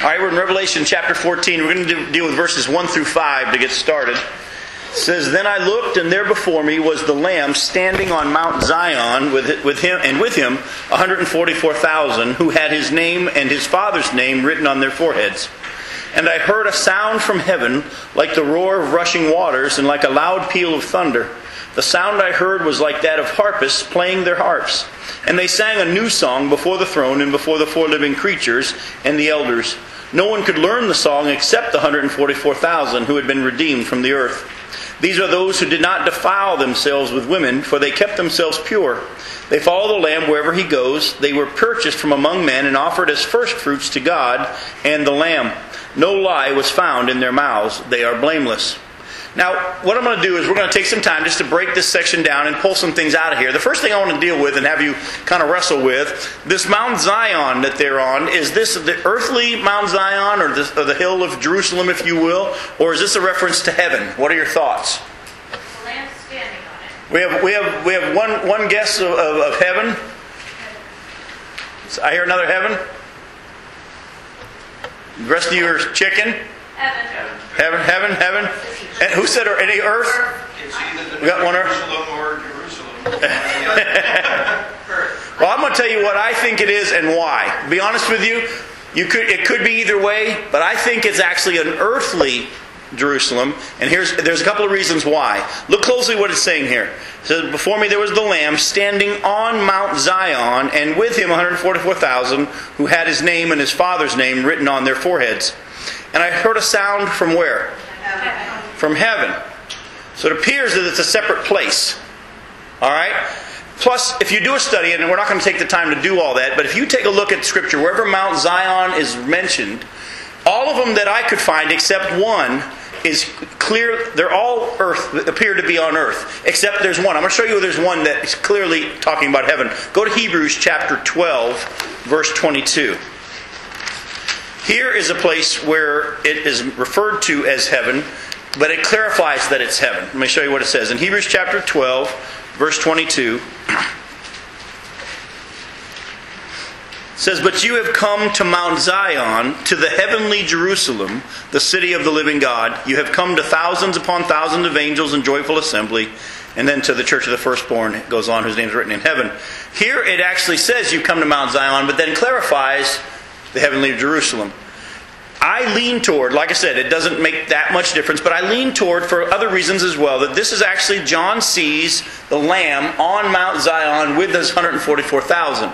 All right, we're in Revelation chapter 14. We're going to deal with verses 1 through 5 to get started. It says, Then I looked, and there before me was the Lamb standing on Mount Zion with, with him, and with him 144,000 who had his name and his father's name written on their foreheads. And I heard a sound from heaven like the roar of rushing waters and like a loud peal of thunder. The sound I heard was like that of harpists playing their harps. And they sang a new song before the throne and before the four living creatures and the elders. No one could learn the song except the 144,000 who had been redeemed from the earth. These are those who did not defile themselves with women, for they kept themselves pure. They follow the Lamb wherever he goes. They were purchased from among men and offered as firstfruits to God and the Lamb. No lie was found in their mouths. They are blameless. Now, what I'm going to do is we're going to take some time just to break this section down and pull some things out of here. The first thing I want to deal with and have you kind of wrestle with this Mount Zion that they're on. Is this the earthly Mount Zion or the, or the hill of Jerusalem, if you will? Or is this a reference to heaven? What are your thoughts? We have, we have, we have one, one guess of, of, of heaven. I hear another heaven. The rest of you are chicken. Heaven. Heaven, heaven. And who said or any earth? We got one earth? Well, I'm going to tell you what I think it is and why. To be honest with you, you could it could be either way, but I think it's actually an earthly Jerusalem, and here's there's a couple of reasons why. Look closely what it's saying here. It says, "Before me there was the Lamb standing on Mount Zion, and with him 144,000 who had his name and his father's name written on their foreheads." And I heard a sound from where? From heaven. So it appears that it's a separate place. All right? Plus, if you do a study, and we're not going to take the time to do all that, but if you take a look at Scripture, wherever Mount Zion is mentioned, all of them that I could find, except one, is clear. They're all earth, appear to be on earth, except there's one. I'm going to show you there's one that is clearly talking about heaven. Go to Hebrews chapter 12, verse 22. Here is a place where it is referred to as heaven, but it clarifies that it's heaven. Let me show you what it says. In Hebrews chapter 12, verse 22, it says, But you have come to Mount Zion, to the heavenly Jerusalem, the city of the living God. You have come to thousands upon thousands of angels in joyful assembly. And then to the church of the firstborn, it goes on, whose name is written in heaven. Here it actually says you've come to Mount Zion, but then clarifies the heavenly Jerusalem. I lean toward, like I said, it doesn't make that much difference, but I lean toward, for other reasons as well, that this is actually John sees the Lamb on Mount Zion with those 144,000.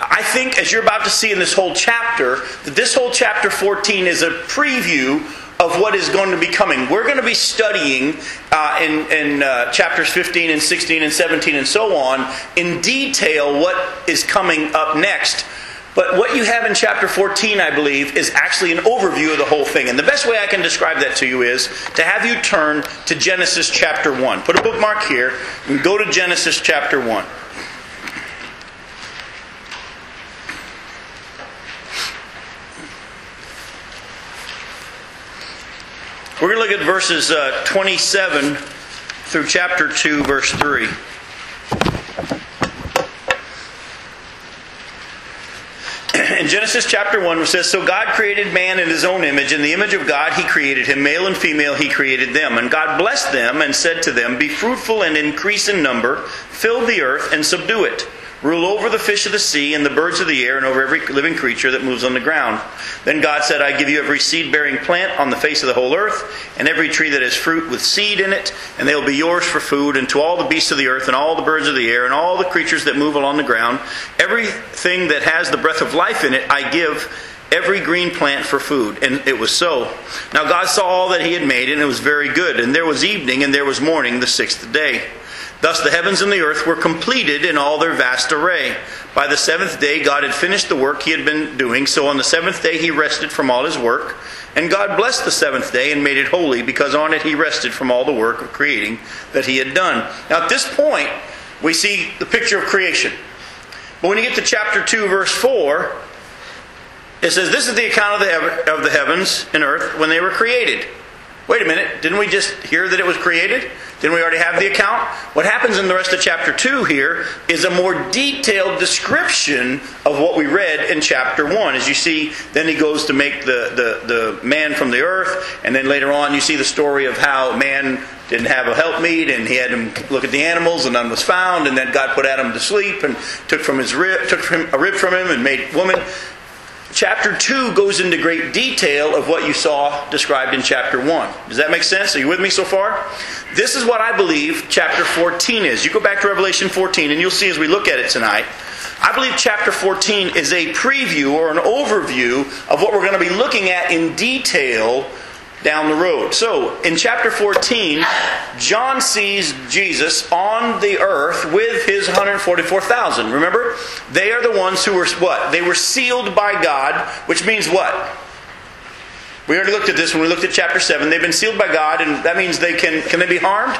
I think, as you're about to see in this whole chapter, that this whole chapter 14 is a preview of what is going to be coming. We're going to be studying uh, in, in uh, chapters 15 and 16 and 17 and so on in detail what is coming up next. But what you have in chapter 14, I believe, is actually an overview of the whole thing. And the best way I can describe that to you is to have you turn to Genesis chapter 1. Put a bookmark here and go to Genesis chapter 1. We're going to look at verses uh, 27 through chapter 2, verse 3. In Genesis chapter 1, it says, So God created man in his own image. In the image of God, he created him. Male and female, he created them. And God blessed them and said to them, Be fruitful and increase in number, fill the earth and subdue it. Rule over the fish of the sea and the birds of the air and over every living creature that moves on the ground. Then God said, I give you every seed bearing plant on the face of the whole earth, and every tree that has fruit with seed in it, and they will be yours for food, and to all the beasts of the earth, and all the birds of the air, and all the creatures that move along the ground, everything that has the breath of life in it, I give every green plant for food. And it was so. Now God saw all that he had made, and it was very good. And there was evening, and there was morning, the sixth day. Thus the heavens and the earth were completed in all their vast array. By the seventh day, God had finished the work he had been doing. So on the seventh day, he rested from all his work. And God blessed the seventh day and made it holy, because on it he rested from all the work of creating that he had done. Now, at this point, we see the picture of creation. But when you get to chapter 2, verse 4, it says, This is the account of the, of the heavens and earth when they were created. Wait a minute, didn't we just hear that it was created? Didn't we already have the account? What happens in the rest of chapter 2 here is a more detailed description of what we read in chapter 1. As you see, then he goes to make the, the, the man from the earth, and then later on you see the story of how man didn't have a helpmeet, and he had him look at the animals, and none was found, and then God put Adam to sleep and took from his rib, took from, a rib from him and made woman. Chapter 2 goes into great detail of what you saw described in chapter 1. Does that make sense? Are you with me so far? This is what I believe chapter 14 is. You go back to Revelation 14 and you'll see as we look at it tonight. I believe chapter 14 is a preview or an overview of what we're going to be looking at in detail down the road. So, in chapter 14, John sees Jesus on the earth with his 144,000. Remember? They are the ones who were what? They were sealed by God, which means what? We already looked at this when we looked at chapter 7. They've been sealed by God, and that means they can can they be harmed?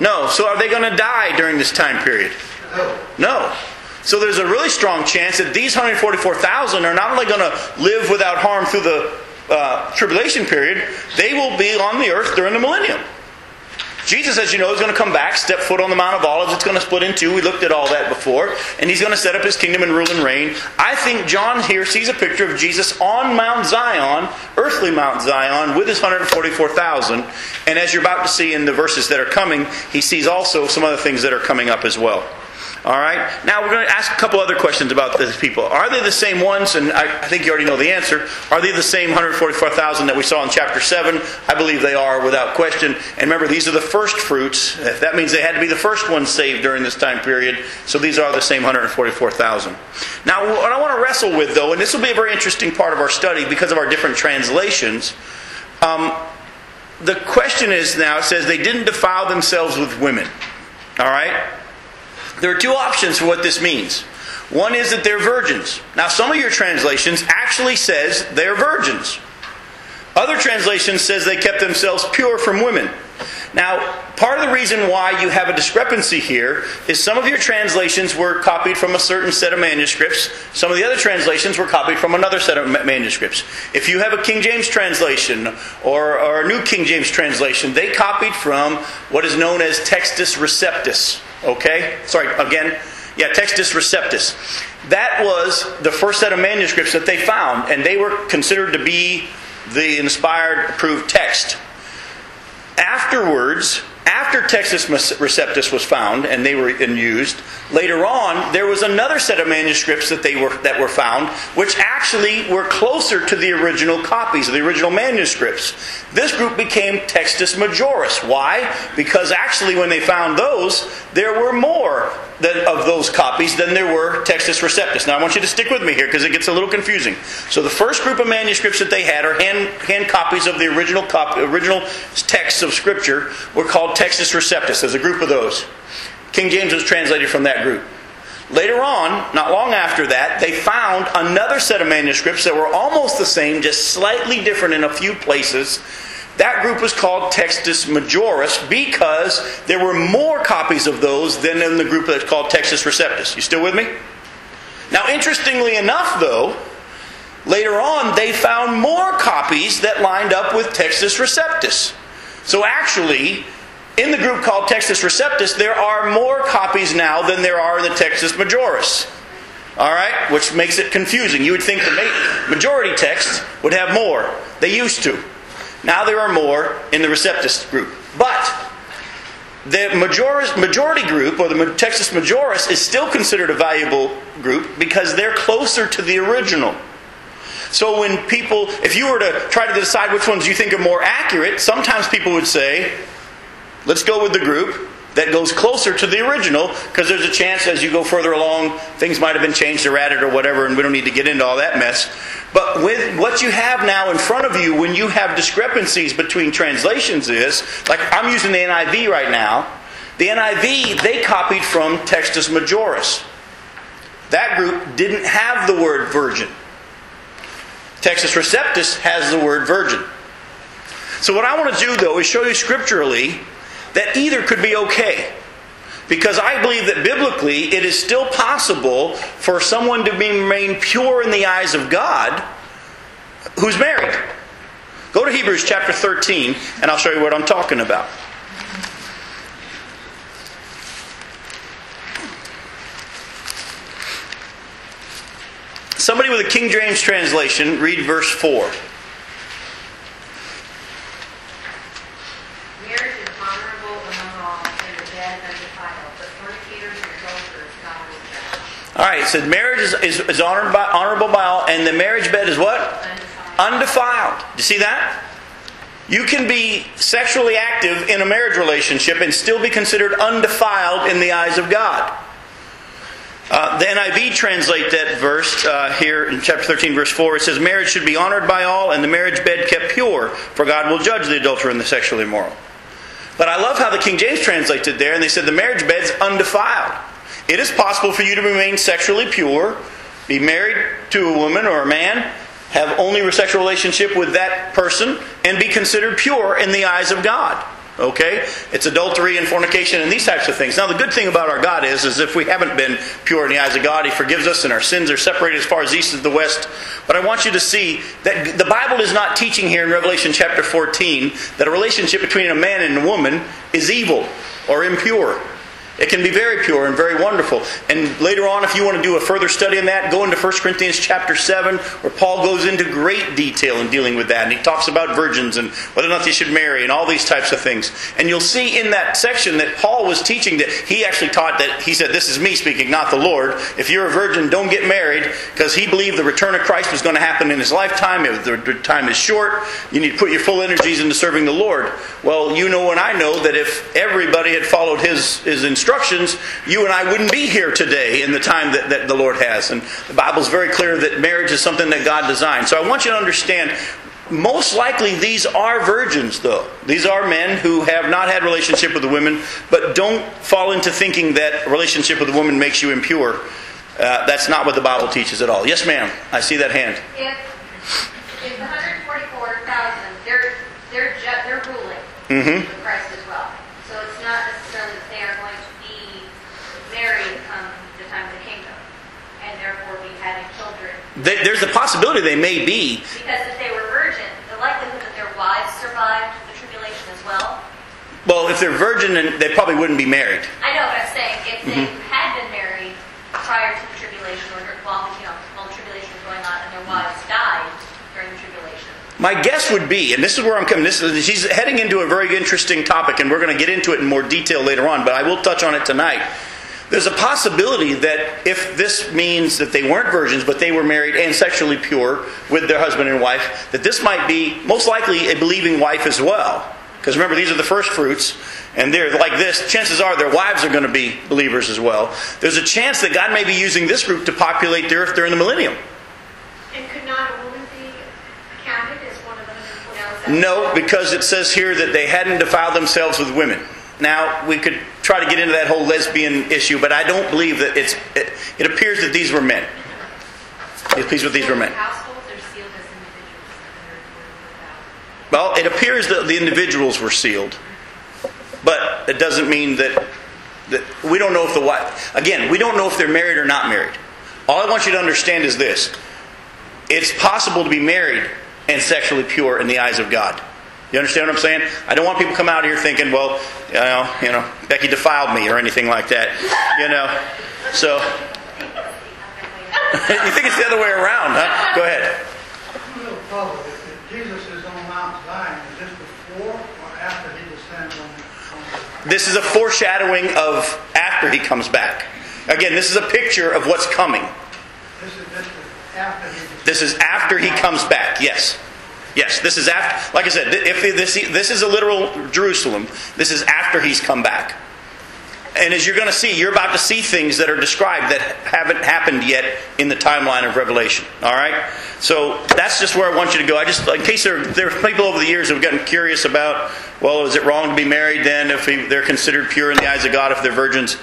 No. So are they going to die during this time period? No. So there's a really strong chance that these 144,000 are not only going to live without harm through the uh, tribulation period, they will be on the earth during the millennium. Jesus, as you know, is going to come back, step foot on the Mount of Olives. It's going to split in two. We looked at all that before. And he's going to set up his kingdom and rule and reign. I think John here sees a picture of Jesus on Mount Zion, earthly Mount Zion, with his 144,000. And as you're about to see in the verses that are coming, he sees also some other things that are coming up as well. All right? Now we're going to ask a couple other questions about these people. Are they the same ones? And I, I think you already know the answer. Are they the same 144,000 that we saw in chapter 7? I believe they are without question. And remember, these are the first fruits. That means they had to be the first ones saved during this time period. So these are the same 144,000. Now, what I want to wrestle with, though, and this will be a very interesting part of our study because of our different translations. Um, the question is now, it says they didn't defile themselves with women. All right? There are two options for what this means. One is that they're virgins. Now, some of your translations actually says they're virgins. Other translations says they kept themselves pure from women. Now, part of the reason why you have a discrepancy here is some of your translations were copied from a certain set of manuscripts. Some of the other translations were copied from another set of manuscripts. If you have a King James translation or, or a New King James translation, they copied from what is known as Textus Receptus. Okay? Sorry, again. Yeah, Textus Receptus. That was the first set of manuscripts that they found, and they were considered to be the inspired, approved text. Afterwards, after Textus Receptus was found and they were used, later on there was another set of manuscripts that they were that were found, which actually were closer to the original copies, of the original manuscripts. This group became Textus Majoris. Why? Because actually, when they found those, there were more than, of those copies than there were Textus Receptus. Now, I want you to stick with me here because it gets a little confusing. So, the first group of manuscripts that they had are hand, hand copies of the original original texts of Scripture were called Textus Receptus. There's a group of those. King James was translated from that group. Later on, not long after that, they found another set of manuscripts that were almost the same, just slightly different in a few places. That group was called Textus Majoris because there were more copies of those than in the group that's called Textus Receptus. You still with me? Now, interestingly enough, though, later on they found more copies that lined up with Textus Receptus. So actually, in the group called Textus Receptus, there are more copies now than there are in the Textus Majoris. All right? Which makes it confusing. You would think the majority text would have more. They used to. Now there are more in the Receptus group. But the majority group, or the Textus Majoris, is still considered a valuable group because they're closer to the original. So when people, if you were to try to decide which ones you think are more accurate, sometimes people would say, Let's go with the group that goes closer to the original because there's a chance as you go further along, things might have been changed or added or whatever, and we don't need to get into all that mess. But with what you have now in front of you, when you have discrepancies between translations, is like I'm using the NIV right now. The NIV they copied from Textus Majoris. That group didn't have the word virgin. Textus Receptus has the word virgin. So, what I want to do though is show you scripturally that either could be okay. Because I believe that biblically it is still possible for someone to remain pure in the eyes of God who's married. Go to Hebrews chapter 13, and I'll show you what I'm talking about. Somebody with a King James translation, read verse 4. Marriage is honorable among all, and the dead undefiled, but fornicators and adulterers God will judge. All right, so marriage is, is, is honored by, honorable by all, and the marriage bed is what? Undefiled. Undefiled. You see that? You can be sexually active in a marriage relationship and still be considered undefiled in the eyes of God. Uh, the NIV translate that verse uh, here in chapter 13, verse 4. It says, Marriage should be honored by all, and the marriage bed kept pure, for God will judge the adulterer and the sexually immoral. But I love how the King James translated there, and they said the marriage bed's undefiled. It is possible for you to remain sexually pure, be married to a woman or a man, have only a sexual relationship with that person, and be considered pure in the eyes of God. Okay? It's adultery and fornication and these types of things. Now, the good thing about our God is, is if we haven't been pure in the eyes of God, He forgives us and our sins are separated as far as east is the west. But I want you to see that the Bible is not teaching here in Revelation chapter 14 that a relationship between a man and a woman is evil or impure. It can be very pure and very wonderful. And later on, if you want to do a further study on that, go into 1 Corinthians chapter 7, where Paul goes into great detail in dealing with that. And he talks about virgins and whether or not they should marry and all these types of things. And you'll see in that section that Paul was teaching that he actually taught that, he said, This is me speaking, not the Lord. If you're a virgin, don't get married, because he believed the return of Christ was going to happen in his lifetime. If the time is short, you need to put your full energies into serving the Lord. Well, you know and I know that if everybody had followed his, his instructions, you and I wouldn't be here today in the time that, that the Lord has. And the Bible's very clear that marriage is something that God designed. So I want you to understand most likely these are virgins though these are men who have not had relationship with the women but don't fall into thinking that a relationship with a woman makes you impure uh, that's not what the bible teaches at all yes ma'am i see that hand If, if the 144,000, they're, they're, ju- they're ruling mm-hmm. Christ as well. So it's not necessarily that they are going to be married come the time of the kingdom, and therefore be having children. They- there's a possibility they may be Because if they were virgin, the likelihood that their wives survived the tribulation as well. well if they're virgin then they probably wouldn't be married I know, but I'm saying if they Mm-hmm. had been married prior to the tribulation, or while you know while the tribulation was going on, and their wives died during the tribulation. My guess would be, and this is where I'm coming. This is, she's heading into a very interesting topic, and we're going to get into it in more detail later on. But I will touch on it tonight. There's a possibility that if this means that they weren't virgins, but they were married and sexually pure with their husband and wife, that this might be most likely a believing wife as well. Because remember, these are the first fruits, and they're like this. Chances are their wives are going to be believers as well. There's a chance that God may be using this group to populate the earth during the millennium. And could not a woman be counted as one of the 144,000? No, because it says here that they hadn't defiled themselves with women. Now, we could try to get into that whole lesbian issue, but I don't believe that it's. It, it appears that these were men. It appears that these were men. Well, it appears that the individuals were sealed, but it doesn't mean that. that we don't know if the wife. Again, we don't know if they're married or not married. All I want you to understand is this: it's possible to be married and sexually pure in the eyes of God. You understand what I'm saying? I don't want people to come out here thinking, well, you know, you know, Becky defiled me or anything like that. You know, so you think it's the other way around, huh? Go ahead. I'm a little puzzled. If if Jesus is on Mount Zion, is this before or after he descends on on. This is a foreshadowing of after he comes back. Again, this is a picture of what's coming. This is, this is after he descends. This is after he comes back. Yes. Yes, this is after. Like I said, if this this is a literal Jerusalem, this is after he's come back. And as you're going to see, you're about to see things that are described that haven't happened yet in the timeline of Revelation. All right, so that's just where I want you to go. I just, in case there there are people over the years who've gotten curious about, well, is it wrong to be married then if they're considered pure in the eyes of God if they're virgins?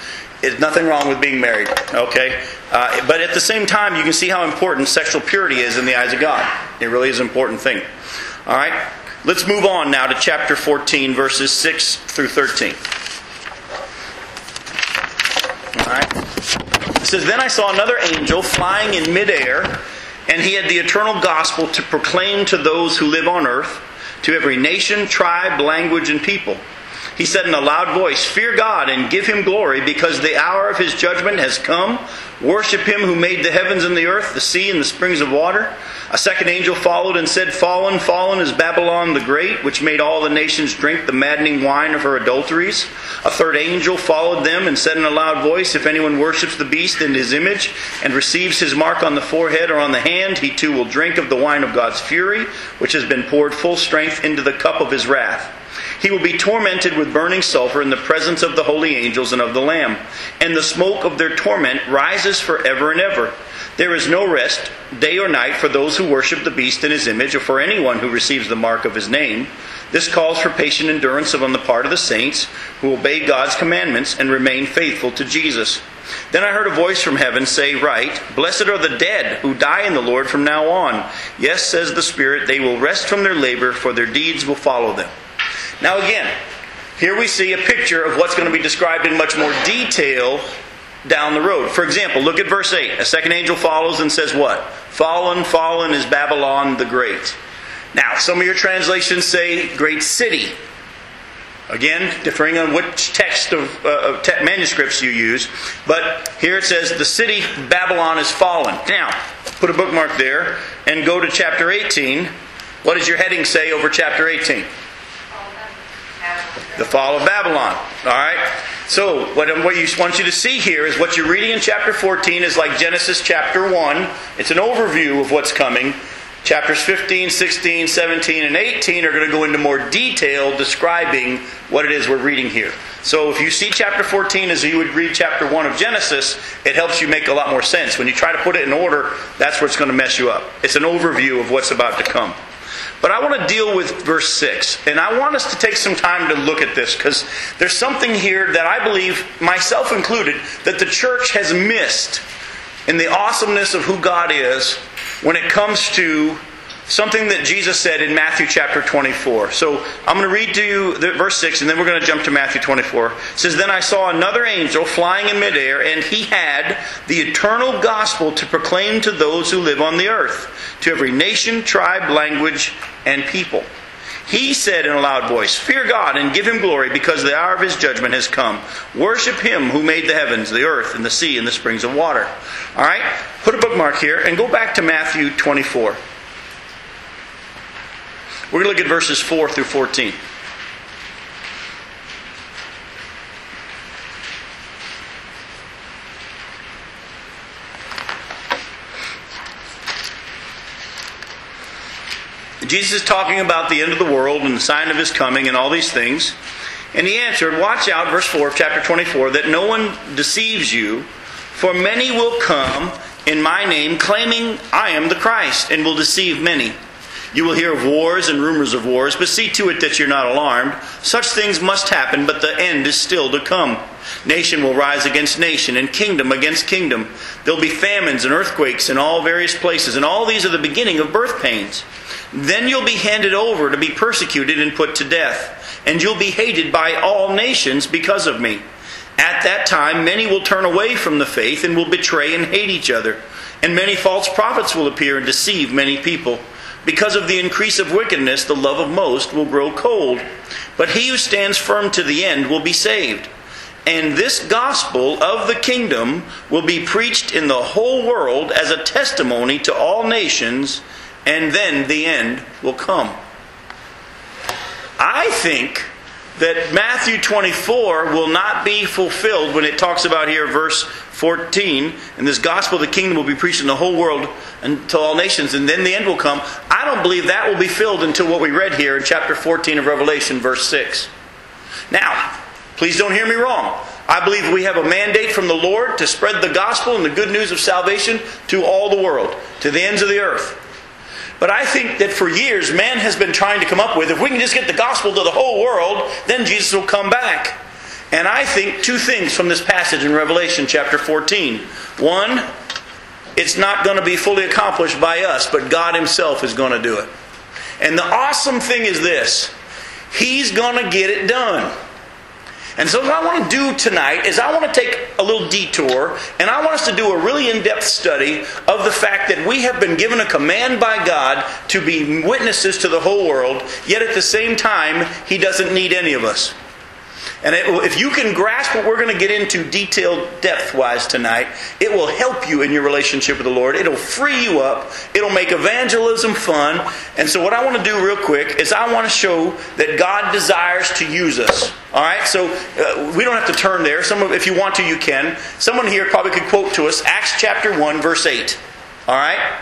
There's nothing wrong with being married, okay? Uh, but at the same time, you can see how important sexual purity is in the eyes of God. It really is an important thing. All right? Let's move on now to chapter 14, verses 6 through 13. All right? It says, Then I saw another angel flying in midair, and he had the eternal gospel to proclaim to those who live on earth to every nation, tribe, language, and people. He said in a loud voice, Fear God and give him glory, because the hour of his judgment has come. Worship him who made the heavens and the earth, the sea, and the springs of water. A second angel followed and said, Fallen, fallen is Babylon the Great, which made all the nations drink the maddening wine of her adulteries. A third angel followed them and said in a loud voice, If anyone worships the beast and his image, and receives his mark on the forehead or on the hand, he too will drink of the wine of God's fury, which has been poured full strength into the cup of his wrath. He will be tormented with burning sulfur in the presence of the holy angels and of the Lamb. And the smoke of their torment rises forever and ever. There is no rest, day or night, for those who worship the beast in his image, or for anyone who receives the mark of his name. This calls for patient endurance on the part of the saints who obey God's commandments and remain faithful to Jesus. Then I heard a voice from heaven say, Write, Blessed are the dead who die in the Lord from now on. Yes, says the Spirit, they will rest from their labor, for their deeds will follow them. Now, again, here we see a picture of what's going to be described in much more detail down the road. For example, look at verse 8. A second angel follows and says, What? Fallen, fallen is Babylon the Great. Now, some of your translations say great city. Again, differing on which text of uh, te- manuscripts you use. But here it says, The city Babylon is fallen. Now, put a bookmark there and go to chapter 18. What does your heading say over chapter 18? The fall of Babylon. All right? So, what, you want you to see here is what you're reading in chapter 14 is like Genesis chapter 1. It's an overview of what's coming. Chapters 15, 16, 17, and 18 are going to go into more detail describing what it is we're reading here. So if you see chapter 14 as you would read chapter 1 of Genesis, it helps you make a lot more sense. When you try to put it in order, that's what's going to mess you up. It's an overview of what's about to come. But I want to deal with verse 6. And I want us to take some time to look at this because there's something here that I believe, myself included, that the church has missed in the awesomeness of who God is when it comes to something that Jesus said in Matthew chapter 24. So I'm going to read to you the, verse 6, and then we're going to jump to Matthew 24. It says, Then I saw another angel flying in midair, and he had the eternal gospel to proclaim to those who live on the earth, to every nation, tribe, language, and people. He said in a loud voice, Fear God and give him glory, because the hour of his judgment has come. Worship him who made the heavens, the earth, and the sea, and the springs of water. All right? Put a bookmark here and go back to Matthew 24. We're going to look at verses 4 through 14. Jesus is talking about the end of the world and the sign of his coming and all these things. And he answered, Watch out, verse 4 of chapter 24, that no one deceives you, for many will come in my name, claiming I am the Christ, and will deceive many. You will hear of wars and rumors of wars, but see to it that you're not alarmed. Such things must happen, but the end is still to come. Nation will rise against nation, and kingdom against kingdom. There'll be famines and earthquakes in all various places, and all these are the beginning of birth pains. Then you'll be handed over to be persecuted and put to death, and you'll be hated by all nations because of me. At that time, many will turn away from the faith and will betray and hate each other. And many false prophets will appear and deceive many people. Because of the increase of wickedness, the love of most will grow cold. But he who stands firm to the end will be saved. And this gospel of the kingdom will be preached in the whole world as a testimony to all nations, and then the end will come. I think that Matthew 24 will not be fulfilled when it talks about here, verse 14, and this gospel of the kingdom will be preached in the whole world until all nations, and then the end will come. I don't believe that will be filled until what we read here in chapter 14 of Revelation, verse 6. Now, please don't hear me wrong. I believe we have a mandate from the Lord to spread the gospel and the good news of salvation to all the world, to the ends of the earth. But I think that for years, man has been trying to come up with if we can just get the gospel to the whole world, then Jesus will come back. And I think two things from this passage in Revelation chapter 14. One, it's not going to be fully accomplished by us, but God Himself is going to do it. And the awesome thing is this He's going to get it done. And so, what I want to do tonight is I want to take a little detour and I want us to do a really in depth study of the fact that we have been given a command by God to be witnesses to the whole world, yet at the same time, He doesn't need any of us. And it, if you can grasp what we're going to get into detailed depth wise tonight, it will help you in your relationship with the Lord. It'll free you up. It'll make evangelism fun. And so, what I want to do real quick is I want to show that God desires to use us. All right, so uh, we don't have to turn there. Some of, if you want to, you can. Someone here probably could quote to us Acts chapter 1, verse 8. All right?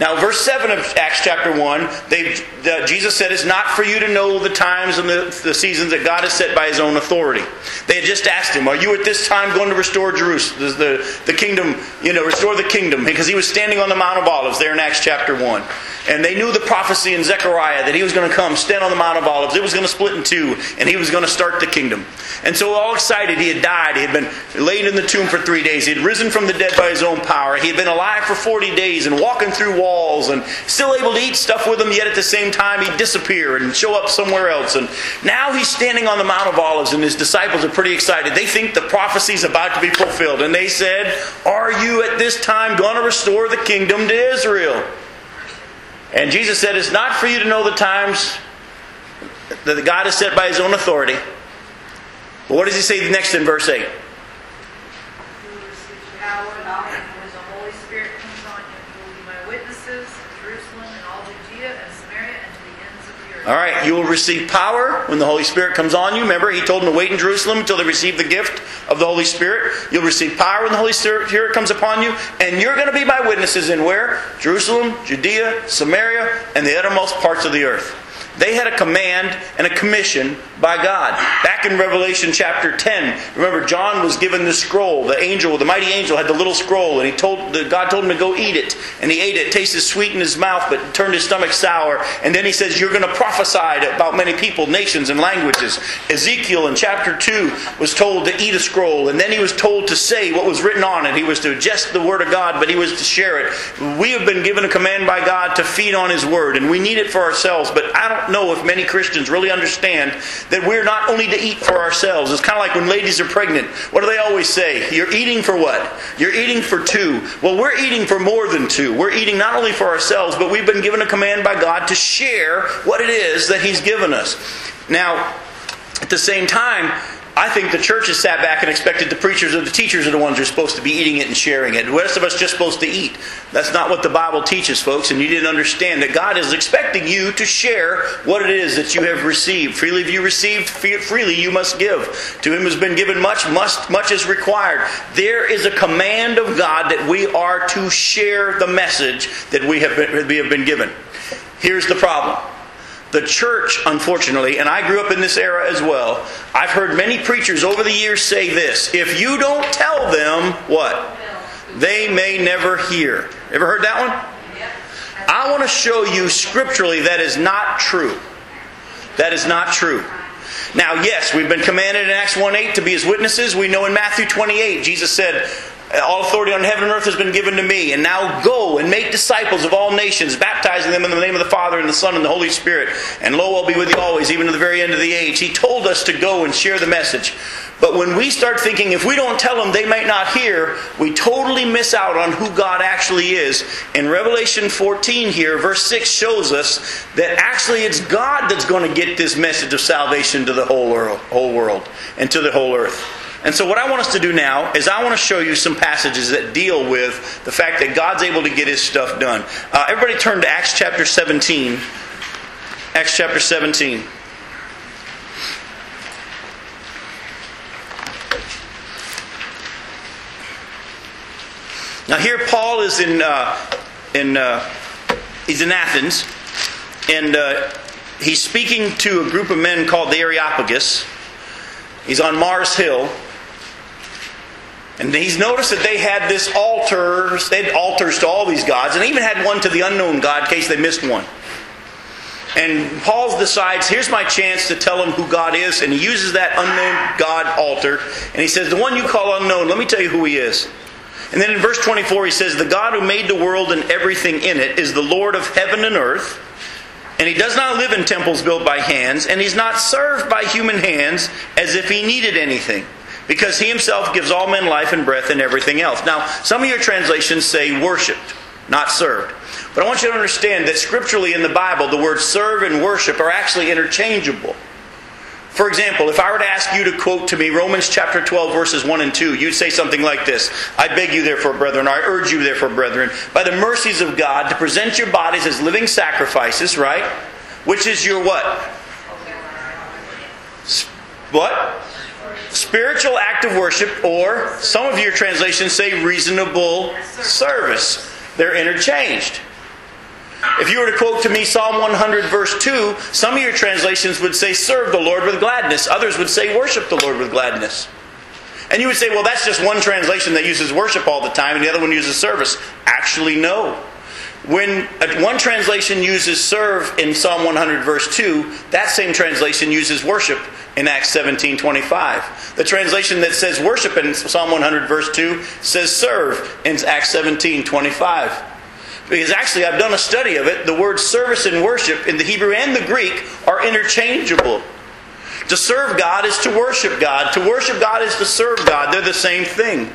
Now, verse 7 of Acts chapter 1, the, Jesus said, It's not for you to know the times and the, the, seasons that God has set by His own authority. They had just asked Him, Are you at this time going to restore Jerusalem, the, the kingdom, you know, restore the kingdom? Because He was standing on the Mount of Olives there in Acts chapter 1. And they knew the prophecy in Zechariah that He was going to come, stand on the Mount of Olives. It was going to split in two, and He was going to start the kingdom. And so, all excited, He had died. He had been laid in the tomb for three days. He had risen from the dead by His own power. He had been alive for 40 days and walking through walls walls and still able to eat stuff with them, yet at the same time he'd disappear and show up somewhere else. And now he's standing on the Mount of Olives, and his disciples are pretty excited. They think the prophecy's about to be fulfilled. And they said, Are you at this time going to restore the kingdom to Israel? And Jesus said, It's not for you to know the times that God has set by his own authority. But what does he say next in verse 8? All right, you will receive power when the Holy Spirit comes on you. Remember, he told them to wait in Jerusalem until they receive the gift of the Holy Spirit. You'll receive power when the Holy Spirit comes upon you, and you're going to be my witnesses in where? Jerusalem, Judea, Samaria, and the uttermost parts of the earth. They had a command and a commission by God. Back in Revelation chapter 10, remember John was given the scroll. The angel, the mighty angel, had the little scroll, and he told God told him to go eat it, and he ate it. tasted sweet in his mouth, but turned his stomach sour. And then he says, "You're going to prophesy about many people, nations, and languages." Ezekiel in chapter 2 was told to eat a scroll, and then he was told to say what was written on it. He was to just the word of God, but he was to share it. We have been given a command by God to feed on his word, and we need it for ourselves. But I don't know if many Christians really understand that we're not only to eat for ourselves. It's kind of like when ladies are pregnant. What do they always say? You're eating for what? You're eating for two. Well, we're eating for more than two. We're eating not only for ourselves, but we've been given a command by God to share what it is that He's given us. Now, at the same time, I think the church has sat back and expected the preachers or the teachers are the ones who are supposed to be eating it and sharing it. The rest of us just supposed to eat. That's not what the Bible teaches, folks, and you didn't understand that God is expecting you to share what it is that you have received. Freely have you received, freely you must give. To him who has been given much, must, much is required. There is a command of God that we are to share the message that we have been, we have been given. Here's the problem. The church, unfortunately, and I grew up in this era as well, I've heard many preachers over the years say this if you don't tell them what? They may never hear. Ever heard that one? I want to show you scripturally that is not true. That is not true. Now, yes, we've been commanded in Acts 1 8 to be his witnesses. We know in Matthew 28, Jesus said, all authority on heaven and earth has been given to me. And now go and make disciples of all nations, baptizing them in the name of the Father and the Son and the Holy Spirit. And lo, I'll be with you always, even to the very end of the age. He told us to go and share the message. But when we start thinking if we don't tell them, they might not hear, we totally miss out on who God actually is. In Revelation 14 here, verse 6 shows us that actually it's God that's going to get this message of salvation to the whole world, whole world and to the whole earth. And so, what I want us to do now is I want to show you some passages that deal with the fact that God's able to get His stuff done. Uh, everybody turn to Acts chapter 17. Acts chapter 17. Now, here Paul is in, uh, in uh, he's in Athens, and uh, he's speaking to a group of men called the Areopagus. He's on Mars Hill, and he's noticed that they had this altars, they had altars to all these gods, and even had one to the unknown God in case they missed one. And Paul decides, here's my chance to tell them who God is, and he uses that unknown God altar, and he says, The one you call unknown, let me tell you who he is. And then in verse 24, he says, The God who made the world and everything in it is the Lord of heaven and earth And he does not live in temples built by hands, and he's not served by human hands as if he needed anything, because he himself gives all men life and breath and everything else. Now, some of your translations say worshiped, not served. But I want you to understand that scripturally in the Bible, the words serve and worship are actually interchangeable. For example, if I were to ask you to quote to me Romans chapter 12, verses 1 and 2, you'd say something like this I beg you, therefore, brethren, I urge you, therefore, brethren, by the mercies of God, to present your bodies as living sacrifices, right? Which is your what? What? Spiritual act of worship, or some of your translations say reasonable service. They're interchanged. If you were to quote to me Psalm 100, verse 2, some of your translations would say, Serve the Lord with gladness. Others would say, Worship the Lord with gladness. And you would say, Well, that's just one translation that uses worship all the time, and the other one uses service. Actually, no. When one translation uses serve in Psalm 100, verse 2, that same translation uses worship in Acts 17, 25. The translation that says worship in Psalm 100, verse 2 says serve in Acts 17, 25. Because actually, I've done a study of it. The words service and worship in the Hebrew and the Greek are interchangeable. To serve God is to worship God. To worship God is to serve God. They're the same thing.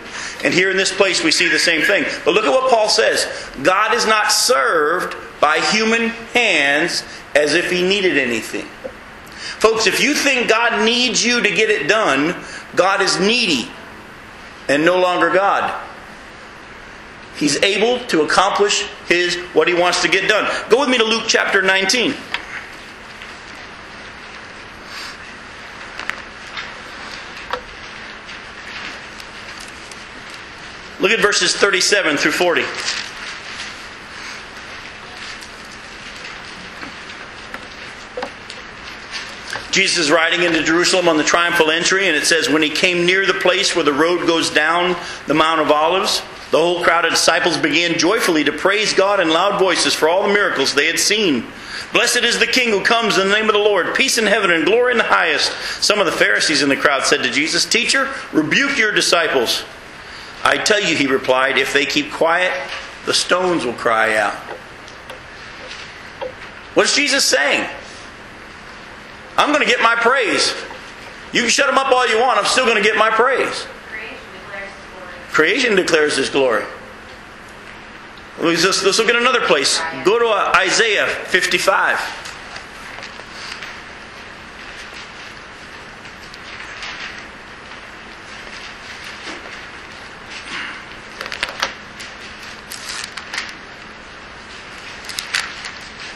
And here in this place, we see the same thing. But look at what Paul says God is not served by human hands as if he needed anything. Folks, if you think God needs you to get it done, God is needy and no longer God. He's able to accomplish his what he wants to get done. Go with me to Luke chapter 19. Look at verses 37 through 40. Jesus is riding into Jerusalem on the triumphal entry, and it says, When he came near the place where the road goes down the Mount of Olives, the whole crowd of disciples began joyfully to praise God in loud voices for all the miracles they had seen. Blessed is the King who comes in the name of the Lord. Peace in heaven and glory in the highest. Some of the Pharisees in the crowd said to Jesus, Teacher, rebuke your disciples. I tell you, he replied, if they keep quiet, the stones will cry out. What's Jesus saying? I'm going to get my praise. You can shut them up all you want, I'm still going to get my praise. Creation declares His glory. Let's, let's look at another place. Go to Isaiah 55.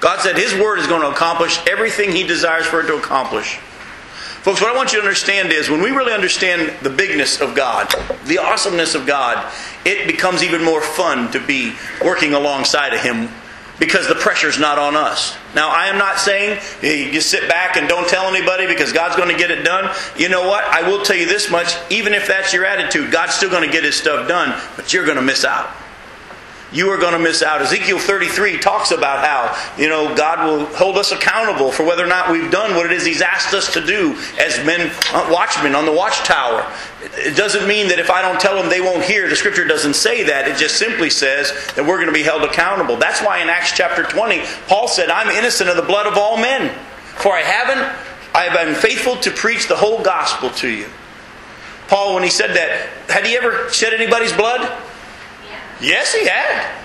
God said His word is going to accomplish everything He desires for it to accomplish. Folks, what I want you to understand is when we really understand the bigness of God, the awesomeness of God, it becomes even more fun to be working alongside of Him because the pressure's not on us. Now, I am not saying you sit back and don't tell anybody because God's going to get it done. You know what? I will tell you this much even if that's your attitude, God's still going to get His stuff done, but you're going to miss out you are going to miss out. Ezekiel 33 talks about how, you know, God will hold us accountable for whether or not we've done what it is He's asked us to do as men, uh, watchmen on the watchtower. It doesn't mean that if I don't tell them they won't hear. The scripture doesn't say that. It just simply says that we're going to be held accountable. That's why in Acts chapter 20, Paul said, I'm innocent of the blood of all men. For I haven't, I have been faithful to preach the whole gospel to you. Paul, when he said that, had he ever shed anybody's blood? Yes, he had.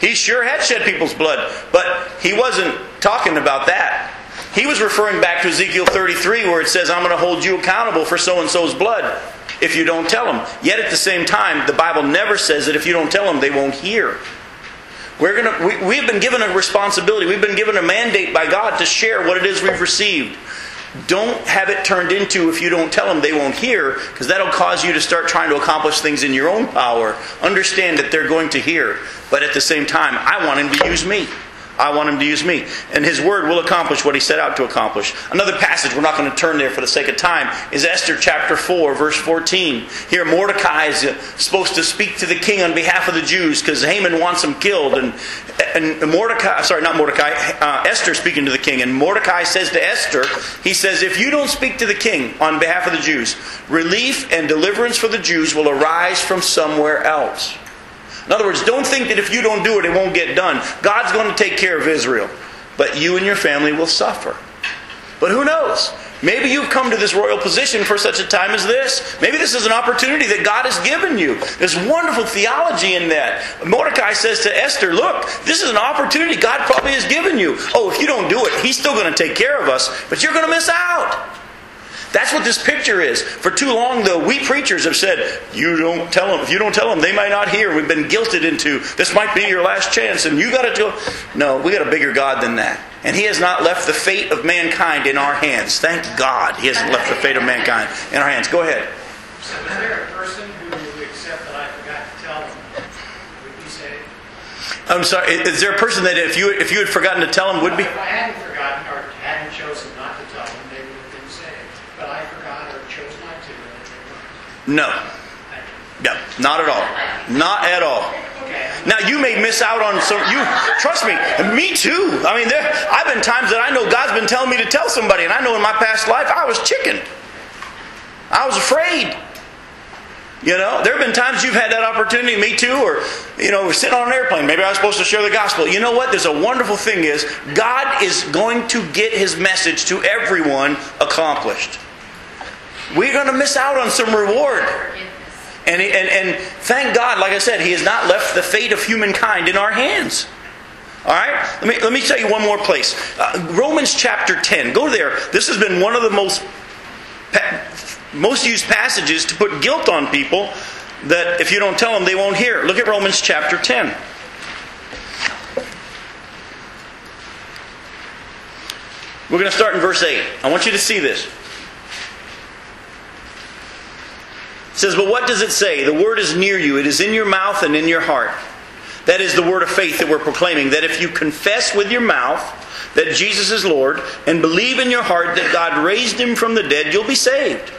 He sure had shed people's blood, but he wasn't talking about that. He was referring back to Ezekiel 33 where it says, I'm going to hold you accountable for so and so's blood if you don't tell them. Yet at the same time, the Bible never says that if you don't tell them, they won't hear. We're gonna, we, we've been given a responsibility, we've been given a mandate by God to share what it is we've received. Don't have it turned into if you don't tell them they won't hear, because that'll cause you to start trying to accomplish things in your own power. Understand that they're going to hear, but at the same time, I want them to use me. I want him to use me. And his word will accomplish what he set out to accomplish. Another passage, we're not going to turn there for the sake of time, is Esther chapter 4, verse 14. Here, Mordecai is uh, supposed to speak to the king on behalf of the Jews because Haman wants him killed. And, and Mordecai, sorry, not Mordecai, uh, Esther speaking to the king. And Mordecai says to Esther, he says, If you don't speak to the king on behalf of the Jews, relief and deliverance for the Jews will arise from somewhere else. In other words, don't think that if you don't do it, it won't get done. God's going to take care of Israel, but you and your family will suffer. But who knows? Maybe you've come to this royal position for such a time as this. Maybe this is an opportunity that God has given you. There's wonderful theology in that. Mordecai says to Esther, Look, this is an opportunity God probably has given you. Oh, if you don't do it, He's still going to take care of us, but you're going to miss out. That's what this picture is. For too long, though, we preachers have said, "You don't tell them. If you don't tell them, they might not hear." We've been guilted into this might be your last chance, and you got to do. No, we got a bigger God than that, and He has not left the fate of mankind in our hands. Thank God, He hasn't left the fate of mankind in our hands. Go ahead. So is there a person who would accept that I forgot to tell them would be saved? I'm sorry. Is there a person that if you if you had forgotten to tell them would be? If I hadn't forgotten or hadn't chosen not to tell them, they would have been saved. But I forgot or chose not to, and they weren't. No. No, not at all. Not at all. Now you may miss out on some. You trust me. Me too. I mean, there. I've been times that I know God's been telling me to tell somebody, and I know in my past life I was chicken. I was afraid. You know, there have been times you've had that opportunity, me too, or you know, we're sitting on an airplane. Maybe I was supposed to share the gospel. You know what? There's a wonderful thing is God is going to get His message to everyone accomplished. We're going to miss out on some reward. And, and, and thank God, like I said, He has not left the fate of humankind in our hands. All right? Let me, let me tell you one more place. Uh, Romans chapter 10. Go there. This has been one of the most, most used passages to put guilt on people that if you don't tell them, they won't hear. Look at Romans chapter 10. We're going to start in verse 8. I want you to see this. It says, But what does it say? The word is near you, it is in your mouth and in your heart. That is the word of faith that we're proclaiming. That if you confess with your mouth that Jesus is Lord and believe in your heart that God raised him from the dead, you'll be saved.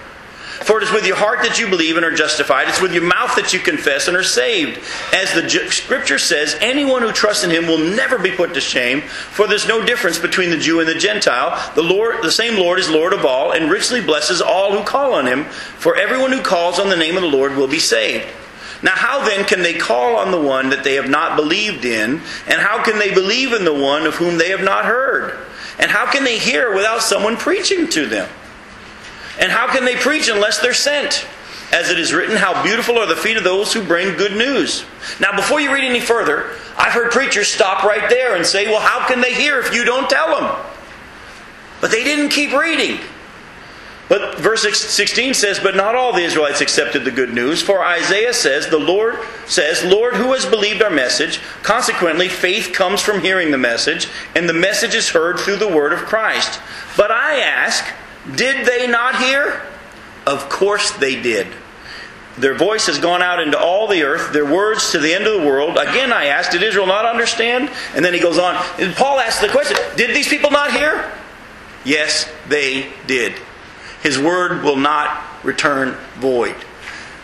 For it is with your heart that you believe and are justified. It's with your mouth that you confess and are saved. As the scripture says, anyone who trusts in him will never be put to shame, for there's no difference between the Jew and the Gentile. The Lord, the same Lord is Lord of all and richly blesses all who call on him, for everyone who calls on the name of the Lord will be saved. Now, how then can they call on the one that they have not believed in? And how can they believe in the one of whom they have not heard? And how can they hear without someone preaching to them? And how can they preach unless they're sent? As it is written, How beautiful are the feet of those who bring good news. Now, before you read any further, I've heard preachers stop right there and say, Well, how can they hear if you don't tell them? But they didn't keep reading. But verse 16 says, But not all the Israelites accepted the good news, for Isaiah says, The Lord says, Lord, who has believed our message? Consequently, faith comes from hearing the message, and the message is heard through the word of Christ. But I ask, did they not hear? Of course they did. Their voice has gone out into all the earth, their words to the end of the world. Again, I ask, did Israel not understand? And then he goes on. And Paul asks the question, did these people not hear? Yes, they did. His word will not return void.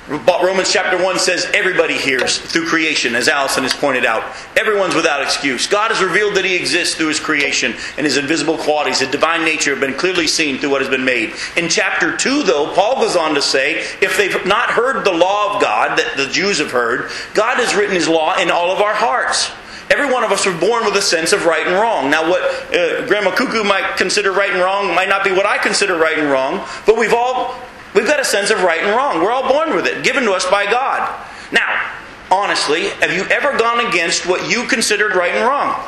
Romans chapter 1 says everybody hears through creation, as Allison has pointed out. Everyone's without excuse. God has revealed that He exists through His creation, and His invisible qualities, His divine nature, have been clearly seen through what has been made. In chapter 2, though, Paul goes on to say if they've not heard the law of God that the Jews have heard, God has written His law in all of our hearts. Every one of us are born with a sense of right and wrong. Now, what uh, Grandma Cuckoo might consider right and wrong might not be what I consider right and wrong, but we've all we've got a sense of right and wrong. We're all born with it, given to us by God. Now, honestly, have you ever gone against what you considered right and wrong?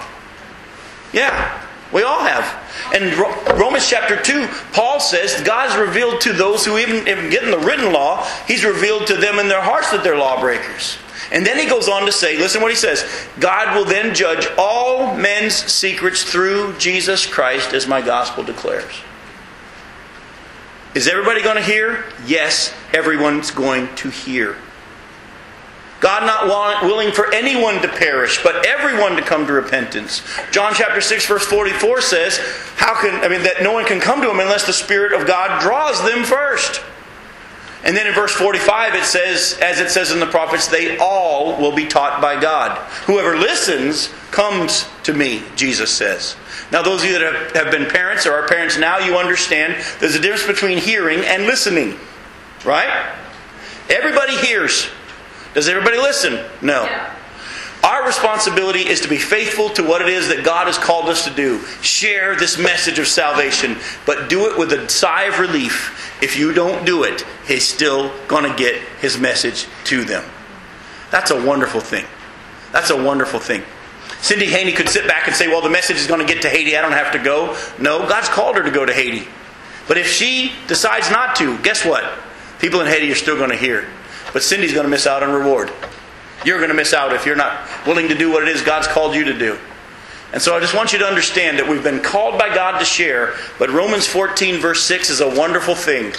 Yeah, we all have. In Romans chapter 2, Paul says God's revealed to those who even, even get in the written law, He's revealed to them in their hearts that they're lawbreakers. And then he goes on to say, listen what he says God will then judge all men's secrets through Jesus Christ, as my gospel declares. Is everybody going to hear? Yes, everyone's going to hear. God not want, willing for anyone to perish, but everyone to come to repentance. John chapter 6 verse 44 says, how can I mean that no one can come to him unless the spirit of God draws them first. And then in verse 45 it says as it says in the prophets, they all will be taught by God. Whoever listens comes to me, Jesus says. Now, those of you that have been parents or are parents now, you understand there's a difference between hearing and listening. Right? Everybody hears. Does everybody listen? No. Yeah. Our responsibility is to be faithful to what it is that God has called us to do. Share this message of salvation, but do it with a sigh of relief. If you don't do it, He's still going to get His message to them. That's a wonderful thing. That's a wonderful thing. Cindy Haney could sit back and say, Well, the message is going to get to Haiti. I don't have to go. No, God's called her to go to Haiti. But if she decides not to, guess what? People in Haiti are still going to hear. But Cindy's going to miss out on reward. You're going to miss out if you're not willing to do what it is God's called you to do. And so I just want you to understand that we've been called by God to share, but Romans 14, verse 6 is a wonderful thing.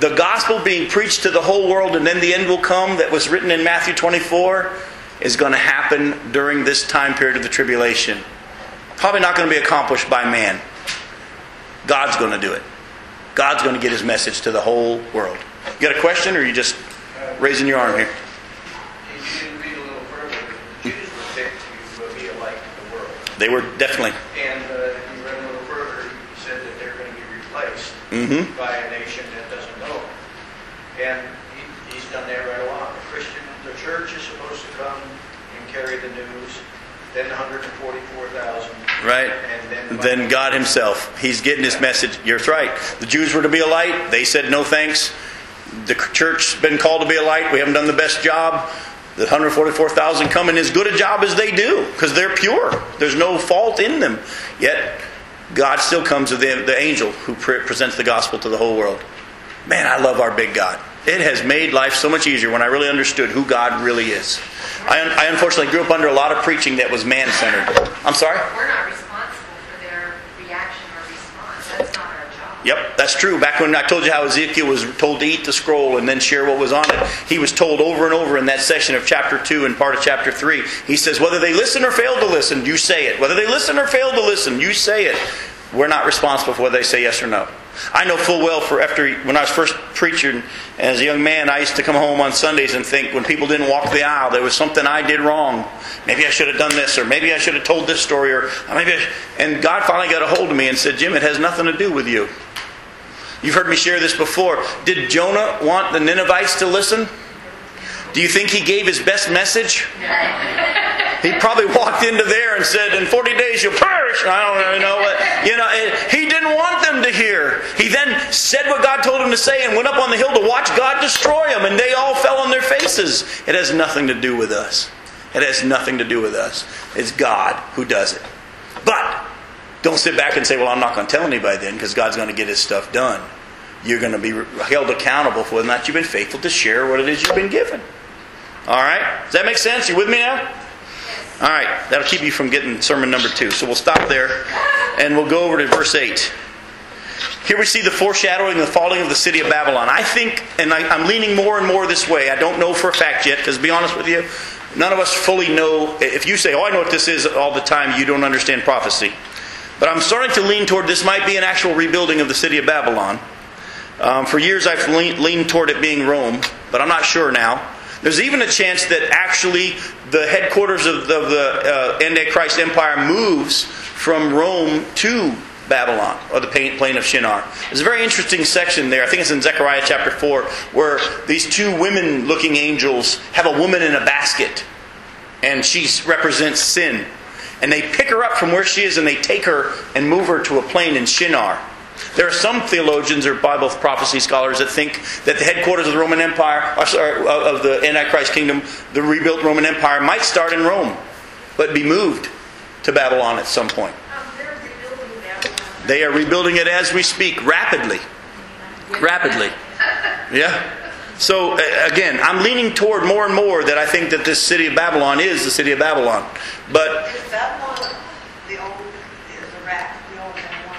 The gospel being preached to the whole world and then the end will come, that was written in Matthew 24 is going to happen during this time period of the tribulation. Probably not going to be accomplished by man. God's going to do it. God's going to get his message to the whole world. You got a question, or are you just raising your arm here? They were definitely. And uh, you read a little further, he said that they're going to be replaced mm-hmm. by a nation that doesn't know. And he, he's done that right along. The Christian, the church is supposed to come and carry the news. Then 144,000. Right. And then, then God Himself. He's getting His message. You're right. The Jews were to be a light. They said no thanks. The church's been called to be a light. We haven't done the best job. The 144,000 come in as good a job as they do because they're pure. There's no fault in them. Yet, God still comes to the, the angel who pre- presents the gospel to the whole world. Man, I love our big God. It has made life so much easier when I really understood who God really is. I, I unfortunately grew up under a lot of preaching that was man centered. I'm sorry? We're not responsible for their reaction or response. That's not our job. Yep, that's true. Back when I told you how Ezekiel was told to eat the scroll and then share what was on it, he was told over and over in that section of chapter 2 and part of chapter 3. He says, Whether they listen or fail to listen, you say it. Whether they listen or fail to listen, you say it. We're not responsible for whether they say yes or no. I know full well for after when I was first preaching as a young man, I used to come home on Sundays and think when people didn't walk the aisle, there was something I did wrong. Maybe I should have done this, or maybe I should have told this story, or maybe. And God finally got a hold of me and said, "Jim, it has nothing to do with you." You've heard me share this before. Did Jonah want the Ninevites to listen? Do you think he gave his best message? He probably walked into there and said, "In 40 days you'll perish." I don't really know what you know. He didn't want them to hear. He then said what God told him to say and went up on the hill to watch God destroy them, and they all fell on their faces. It has nothing to do with us. It has nothing to do with us. It's God who does it. But don't sit back and say, "Well, I'm not going to tell anybody then," because God's going to get His stuff done. You're going to be held accountable for whether or not you've been faithful to share what it is you've been given. All right? Does that make sense? You with me now? All right, that'll keep you from getting sermon number two. So we'll stop there and we'll go over to verse 8. Here we see the foreshadowing of the falling of the city of Babylon. I think, and I, am leaning more and more this way. I don't know for a fact yet, because to be honest with you, none of us fully know. If you say, Oh, I know what this is all the time, you don't understand prophecy. But I'm starting to lean toward this might be an actual rebuilding of the city of Babylon. Um, for years I've leaned, leaned toward it being Rome, but I'm not sure now. There's even a chance that actually the headquarters of the, of the uh, Antichrist Empire moves from Rome to Babylon, or the plain of Shinar. There's a very interesting section there. I think it's in Zechariah chapter 4, where these two women looking angels have a woman in a basket, and she represents sin. And they pick her up from where she is and they take her and move her to a plain in Shinar. There are some theologians or Bible prophecy scholars that think that the headquarters of the Roman Empire, or sorry, of the Antichrist kingdom, the rebuilt Roman Empire, might start in Rome, but be moved to Babylon at some point. They are rebuilding it as we speak, rapidly. Rapidly. Yeah. So again, I'm leaning toward more and more that I think that this city of Babylon is the city of Babylon. But is Babylon the old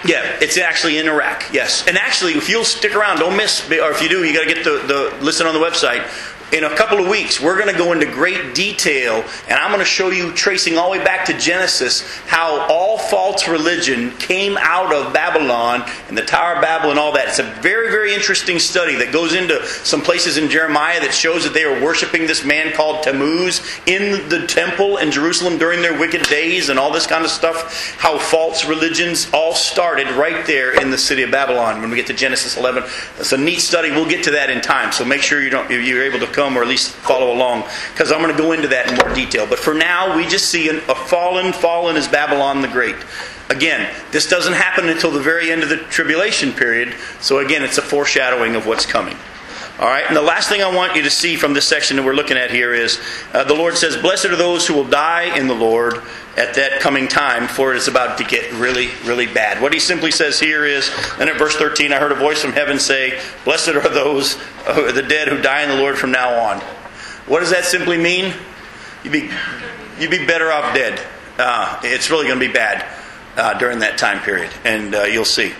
yeah, it's actually in Iraq. Yes, and actually, if you'll stick around, don't miss. Or if you do, you got to get the, the listen on the website. In a couple of weeks, we're going to go into great detail, and I'm going to show you, tracing all the way back to Genesis, how all false religion came out of Babylon and the Tower of Babel and all that. It's a very, very interesting study that goes into some places in Jeremiah that shows that they were worshiping this man called Tammuz in the temple in Jerusalem during their wicked days and all this kind of stuff. How false religions all started right there in the city of Babylon when we get to Genesis 11. It's a neat study. We'll get to that in time, so make sure you don't, you're able to come or at least follow along because I'm going to go into that in more detail. But for now, we just see a fallen, fallen is Babylon the Great. Again, this doesn't happen until the very end of the tribulation period. So again, it's a foreshadowing of what's coming. All right, and the last thing I want you to see from this section that we're looking at here is uh, the Lord says, Blessed are those who will die in the Lord at that coming time, for it is about to get really, really bad. What he simply says here is, and at verse 13, I heard a voice from heaven say, Blessed are those, uh, the dead who die in the Lord from now on. What does that simply mean? You'd be, you'd be better off dead. Uh, it's really going to be bad uh, during that time period, and uh, you'll see.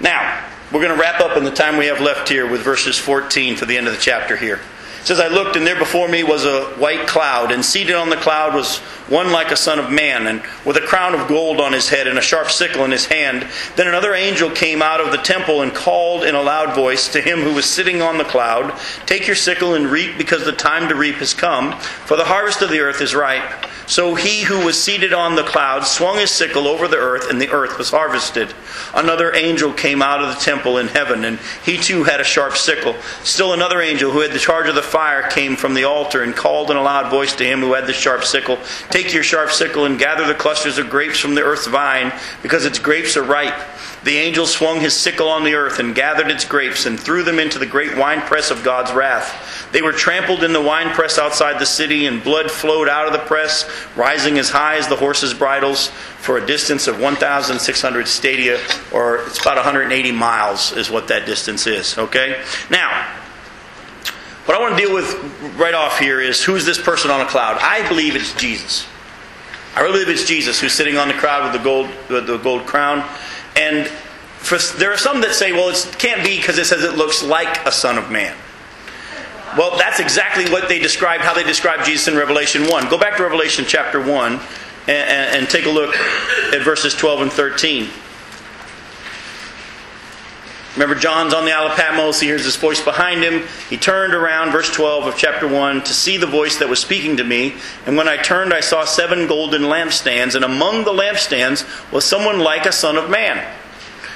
Now, we're going to wrap up in the time we have left here with verses 14 to the end of the chapter here. Says, I looked, and there before me was a white cloud, and seated on the cloud was one like a son of man, and with a crown of gold on his head and a sharp sickle in his hand. Then another angel came out of the temple and called in a loud voice to him who was sitting on the cloud, Take your sickle and reap, because the time to reap has come, for the harvest of the earth is ripe. So he who was seated on the cloud swung his sickle over the earth, and the earth was harvested. Another angel came out of the temple in heaven, and he too had a sharp sickle. Still another angel who had the charge of the fire came from the altar and called in a loud voice to him who had the sharp sickle Take your sharp sickle and gather the clusters of grapes from the earth's vine, because its grapes are ripe. The angel swung his sickle on the earth and gathered its grapes and threw them into the great winepress of God's wrath. They were trampled in the winepress outside the city, and blood flowed out of the press, rising as high as the horses' bridles for a distance of 1,600 stadia, or it's about 180 miles, is what that distance is. Okay? Now, what I want to deal with right off here is who's this person on a cloud? I believe it's Jesus. I really believe it's Jesus who's sitting on the cloud with the gold, the gold crown. And for, there are some that say, well, it can't be because it says it looks like a son of man. Well, that's exactly what they described, how they describe Jesus in Revelation 1. Go back to Revelation chapter 1 and, and, and take a look at verses 12 and 13. Remember, John's on the Isle of Patmos. He hears this voice behind him. He turned around, verse 12 of chapter 1, to see the voice that was speaking to me. And when I turned, I saw seven golden lampstands, and among the lampstands was someone like a son of man,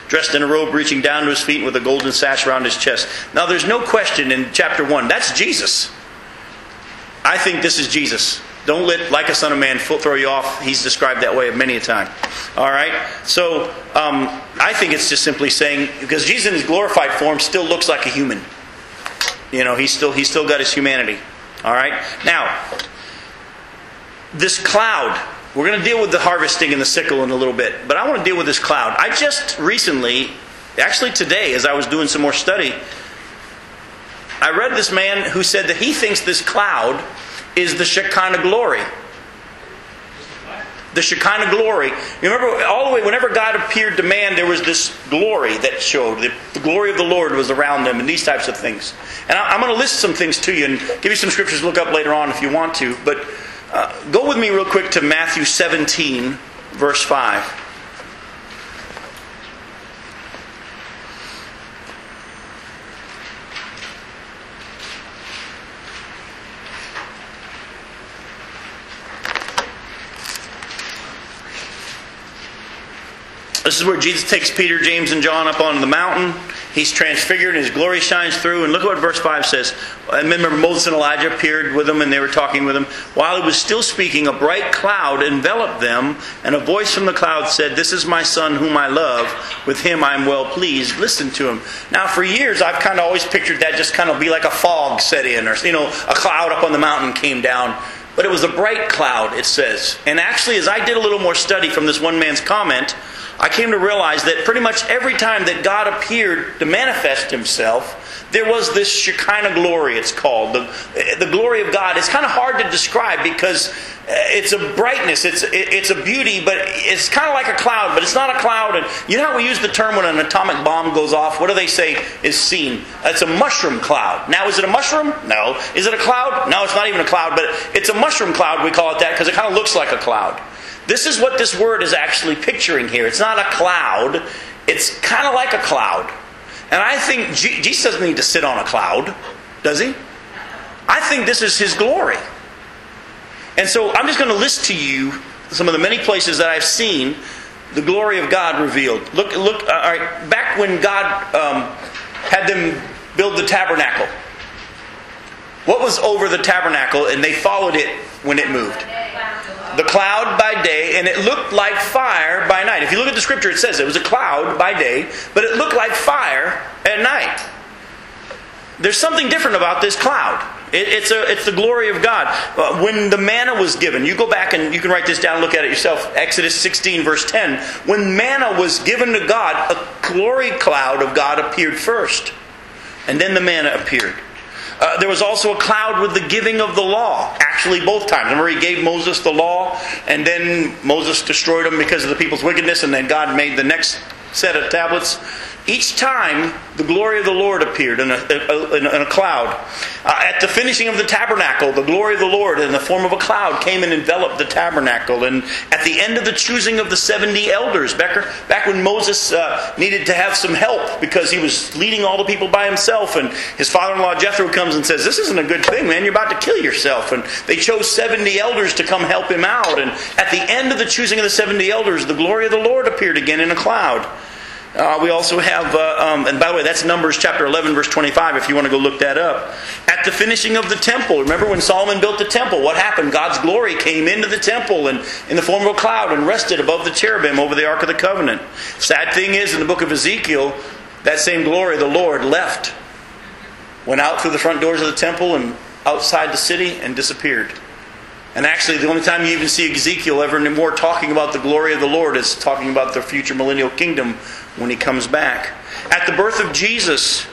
dressed in a robe reaching down to his feet with a golden sash around his chest. Now, there's no question in chapter 1, that's Jesus. I think this is Jesus. Don't let like a son of man throw you off. He's described that way many a time. All right. So um, I think it's just simply saying because Jesus in his glorified form still looks like a human. You know, he's still he's still got his humanity. All right. Now, this cloud. We're going to deal with the harvesting and the sickle in a little bit, but I want to deal with this cloud. I just recently, actually today, as I was doing some more study, I read this man who said that he thinks this cloud is the Shekinah glory. The Shekinah glory. You remember, all the way, whenever God appeared to man, there was this glory that showed. The, the glory of the Lord was around them, and these types of things. And I, am going to list some things to you and give you some scriptures to look up later on if you want to. But uh, go with me real quick to Matthew 17, verse 5. This is where Jesus takes Peter, James, and John up onto the mountain. He's transfigured and his glory shines through. And look at what verse 5 says. I remember Moses and Elijah appeared with him and they were talking with him. While he was still speaking, a bright cloud enveloped them, and a voice from the cloud said, This is my son whom I love. With him I am well pleased. Listen to him. Now, for years, I've kind of always pictured that just kind of be like a fog set in, or, you know, a cloud up on the mountain came down. But it was a bright cloud, it says. And actually, as I did a little more study from this one man's comment, I came to realize that pretty much every time that God appeared to manifest himself, there was this Shekinah glory, it's called. The, the glory of God. It's kind of hard to describe because uh, it's a brightness, it's, it's a beauty, but it's kind of like a cloud, but it's not a cloud. And you know how we use the term when an atomic bomb goes off? What do they say is seen? It's a mushroom cloud. Now, is it a mushroom? No. Is it a cloud? No, it's not even a cloud, but it's a mushroom cloud. We call it that because it kind of looks like a cloud. This is what this word is actually picturing here. It's not a cloud, it's kind of like a cloud. And I think Jesus doesn't need to sit on a cloud, does he? I think this is his glory. And so I'm just going to list to you some of the many places that I've seen the glory of God revealed. Look, look. Uh, all right, back when God um, had them build the tabernacle, what was over the tabernacle, and they followed it when it moved? The cloud by day, and it looked like fire by night. If you look at the scripture, it says it was a cloud by day, but it looked like fire at night. There's something different about this cloud. It, it's, a, it's the glory of God. Uh, when the manna was given, you go back and you can write this down and look at it yourself. Exodus 16, verse 10. When manna was given to God, a glory cloud of God appeared first, and then the manna appeared. Uh, there was also a cloud with the giving of the law. Actually, both times. Remember, he gave Moses the law, and then Moses destroyed them because of the people's wickedness, and then God made the next set of tablets. Each time, the glory of the Lord appeared in a, in a cloud. Uh, at the finishing of the tabernacle, the glory of the Lord in the form of a cloud came and enveloped the tabernacle. And at the end of the choosing of the 70 elders, back, back when Moses uh, needed to have some help because he was leading all the people by himself, and his father in law Jethro comes and says, This isn't a good thing, man. You're about to kill yourself. And they chose 70 elders to come help him out. And at the end of the choosing of the 70 elders, the glory of the Lord appeared again in a cloud. Uh, we also have, uh, um, and by the way, that's Numbers chapter 11, verse 25, if you want to go look that up. At the finishing of the temple, remember when Solomon built the temple, what happened? God's glory came into the temple and in the form of a cloud and rested above the cherubim over the Ark of the Covenant. Sad thing is, in the book of Ezekiel, that same glory, the Lord, left, went out through the front doors of the temple and outside the city and disappeared. And actually, the only time you even see Ezekiel ever anymore talking about the glory of the Lord is talking about the future millennial kingdom when he comes back. At the birth of Jesus,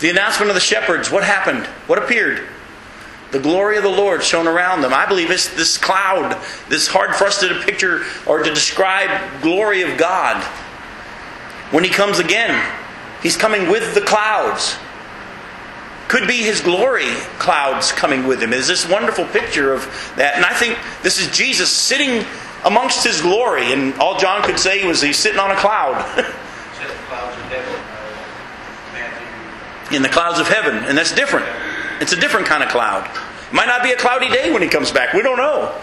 the announcement of the shepherds, what happened? What appeared? The glory of the Lord shone around them. I believe it's this cloud, this hard for us to picture or to describe glory of God. When he comes again, he's coming with the clouds. Could be his glory clouds coming with him. Is this wonderful picture of that? And I think this is Jesus sitting amongst his glory. And all John could say was he's sitting on a cloud. In the clouds of heaven. And that's different. It's a different kind of cloud. It might not be a cloudy day when he comes back. We don't know.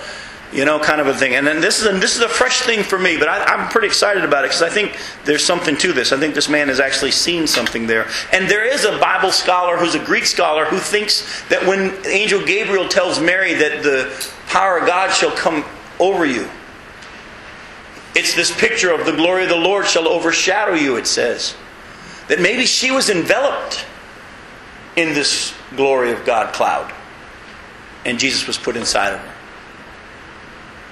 You know, kind of a thing. And then this is a, this is a fresh thing for me, but I, am pretty excited about it because I think there's something to this. I think this man has actually seen something there. And there is a Bible scholar who's a Greek scholar who thinks that when Angel Gabriel tells Mary that the power of God shall come over you, it's this picture of the glory of the Lord shall overshadow you, it says. That maybe she was enveloped in this glory of God cloud. And Jesus was put inside of her.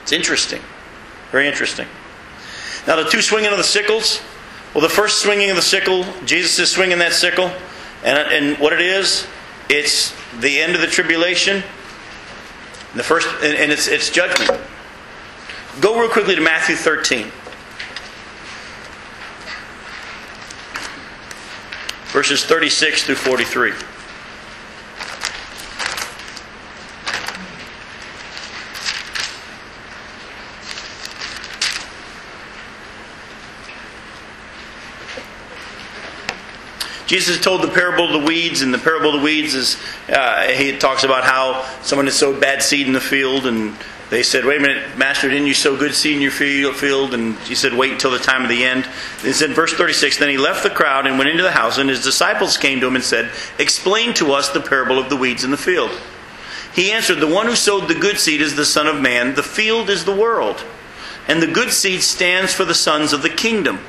It's interesting. Very interesting. Now, the two swinging of the sickles. Well, the first swinging of the sickle, Jesus is swinging that sickle. And, and what it is, it's the end of the tribulation. The first, and, and it's, it's judgment. Go real quickly to Matthew 13. Verses 36 through 43. Jesus told the parable of the weeds, and the parable of the weeds is uh, he talks about how someone had sowed bad seed in the field, and they said, Wait a minute, Master, didn't you sow good seed in your field? And he said, Wait until the time of the end. And it said, verse 36 Then he left the crowd and went into the house, and his disciples came to him and said, Explain to us the parable of the weeds in the field. He answered, The one who sowed the good seed is the Son of Man, the field is the world. And the good seed stands for the sons of the kingdom.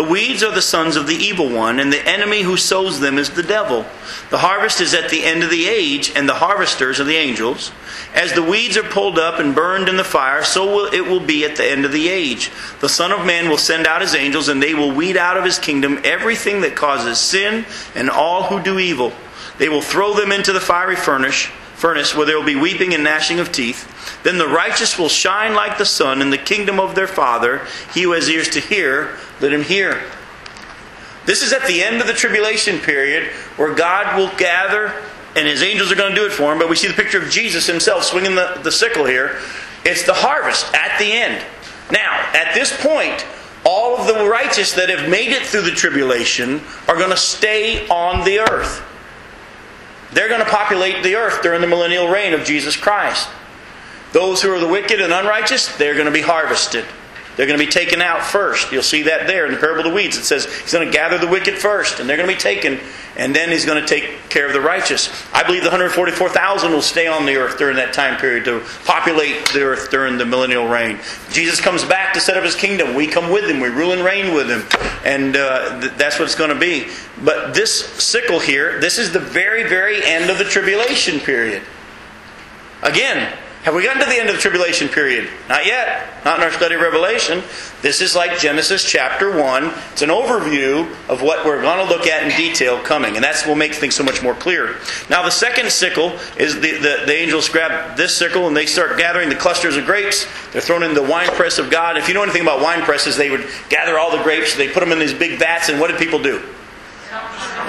The weeds are the sons of the evil one, and the enemy who sows them is the devil. The harvest is at the end of the age, and the harvesters are the angels. As the weeds are pulled up and burned in the fire, so will it will be at the end of the age. The Son of Man will send out his angels, and they will weed out of his kingdom everything that causes sin and all who do evil. They will throw them into the fiery furnace, furnace where there will be weeping and gnashing of teeth. Then the righteous will shine like the sun in the kingdom of their Father. He who has ears to hear, let him hear. This is at the end of the tribulation period where God will gather, and his angels are going to do it for him. But we see the picture of Jesus himself swinging the, the sickle here. It's the harvest at the end. Now, at this point, all of the righteous that have made it through the tribulation are going to stay on the earth. They're going to populate the earth during the millennial reign of Jesus Christ. Those who are the wicked and unrighteous, they're going to be harvested. They're going to be taken out first. You'll see that there in the parable of the weeds. It says he's going to gather the wicked first, and they're going to be taken, and then he's going to take care of the righteous. I believe the 144,000 will stay on the earth during that time period to populate the earth during the millennial reign. Jesus comes back to set up his kingdom. We come with him. We rule and reign with him, and uh, th- that's what it's going to be. But this sickle here, this is the very, very end of the tribulation period. Again, have we gotten to the end of the tribulation period? Not yet. Not in our study of Revelation. This is like Genesis chapter 1. It's an overview of what we're going to look at in detail coming. And that's will make things so much more clear. Now, the second sickle is the, the, the angels grab this sickle and they start gathering the clusters of grapes. They're thrown in the wine press of God. If you know anything about wine presses, they would gather all the grapes, they put them in these big vats, and what did people do?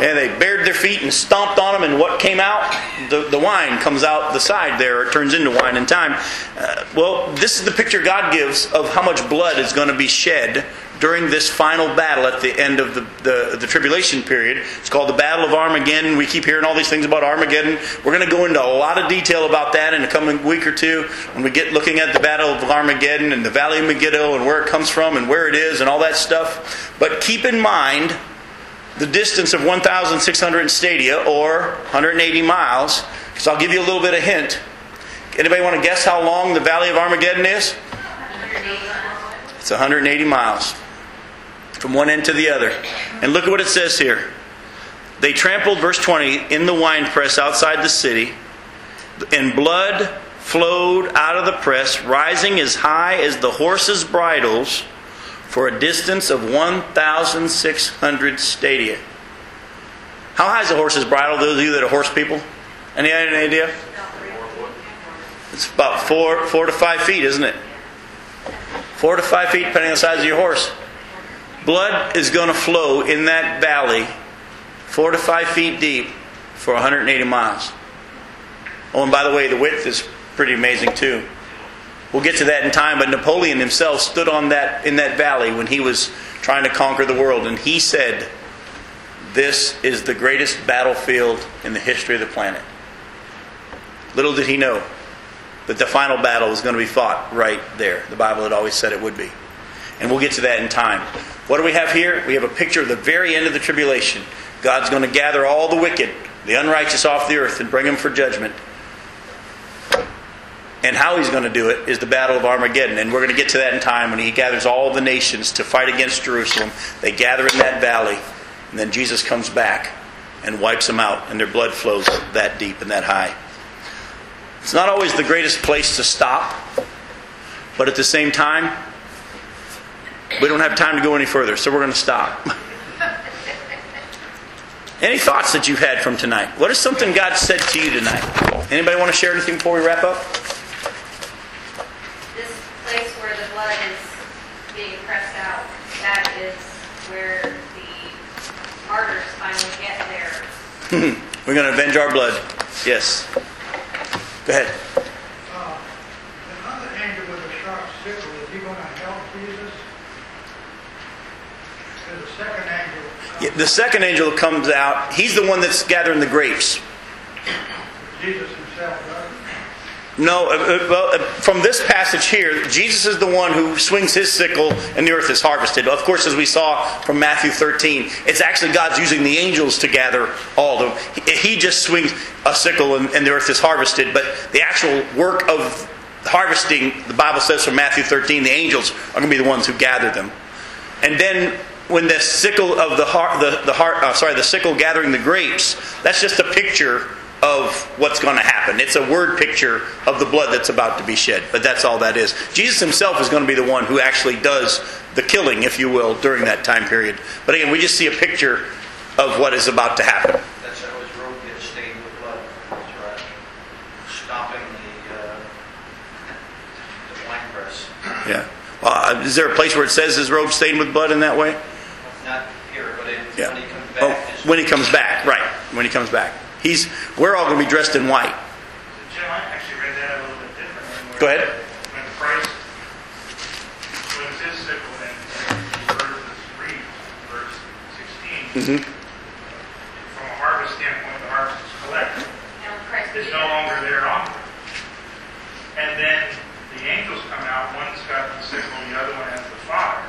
And they bared their feet and stomped on them, and what came out? The, the wine comes out the side there. It turns into wine in time. Uh, well, this is the picture God gives of how much blood is going to be shed during this final battle at the end of the, the, the, tribulation period. It's called the Battle of Armageddon. We keep hearing all these things about Armageddon. We're going to go into a lot of detail about that in the coming week or two when we get looking at the Battle of Armageddon and the Valley of Megiddo and where it comes from and where it is and all that stuff. But keep in mind the distance of 1,600 stadia or 180 miles, because I'll give you a little bit of hint. Anybody want to guess how long the Valley of Armageddon is? It's 180 miles from one end to the other. And look at what it says here. They trampled, verse 20, in the winepress outside the city, and blood flowed out of the press, rising as high as the horses' bridles for a distance of 1,600 stadia. How high is a horse's bridle? Those of you that are horse people, any, idea? It's about four, four to five feet, isn't it? Four to five feet, depending on the size of your horse. Blood is going to flow in that valley, four to five feet deep, for 180 miles. Oh, and by the way, the width is pretty amazing too. We'll get to that in time, but Napoleon himself stood on that in that valley when he was trying to conquer the world, and he said, This is the greatest battlefield in the history of the planet. Little did he know that the final battle was going to be fought right there. The Bible had always said it would be. And we'll get to that in time. What do we have here? We have a picture of the very end of the tribulation. God's going to gather all the wicked, the unrighteous off the earth, and bring them for judgment. And how he's going to do it is the Battle of Armageddon. And we're going to get to that in time when he gathers all the nations to fight against Jerusalem. They gather in that valley, and then Jesus comes back and wipes them out, and their blood flows that deep and that high. It's not always the greatest place to stop, but at the same time, we don't have time to go any further, so we're going to stop. Any thoughts that you've had from tonight? What is something God said to you tonight? Anybody want to share anything before we wrap up? This place where the blood is being pressed out, that is where the martyrs finally get there. We're going to avenge our blood. Yes. Go ahead. Uh, Another angel with a sharp sickle, is he going to help Jesus? A second angel. Yeah, The second angel comes out. He's the one that's gathering the grapes. Jesus. No, uh, uh, well, uh, from this passage here, Jesus is the one who swings his sickle and the earth is harvested. Of course, as we saw from Matthew 13, it's actually God's using the angels to gather all of them. He just swings a sickle and, the earth is harvested, but the actual work of harvesting, the Bible says from Matthew 13, the angels are going to be the ones who gather them. And then when the sickle of the heart, the, the uh, sorry, the sickle gathering the grapes, that's just a picture of what's going to happen. It's a word picture of the blood that's about to be shed, but that's all that is. Jesus himself is going to be the one who actually does the killing, if you will, during that time period. But again, we just see a picture of what is about to happen. That's how his robe gets stained with blood. That's right. Stomping the, uh, the wine press. Yeah. Uh, is there a place where it says his robe stained with blood in that way? Not here, but it, Yeah. when he comes Oh, back. his- when he comes back, right? When he comes back, he's. We're all going to be dressed in white. Jim, I actually read that a little bit differently. Go ahead. When Christ, it's his sickle and reed, verse 16, hmm from a harvest standpoint, the harvest is collected. And Christ It's be no there. longer there on it. And then the angels come out, one's got the sickle, the other one has the fire.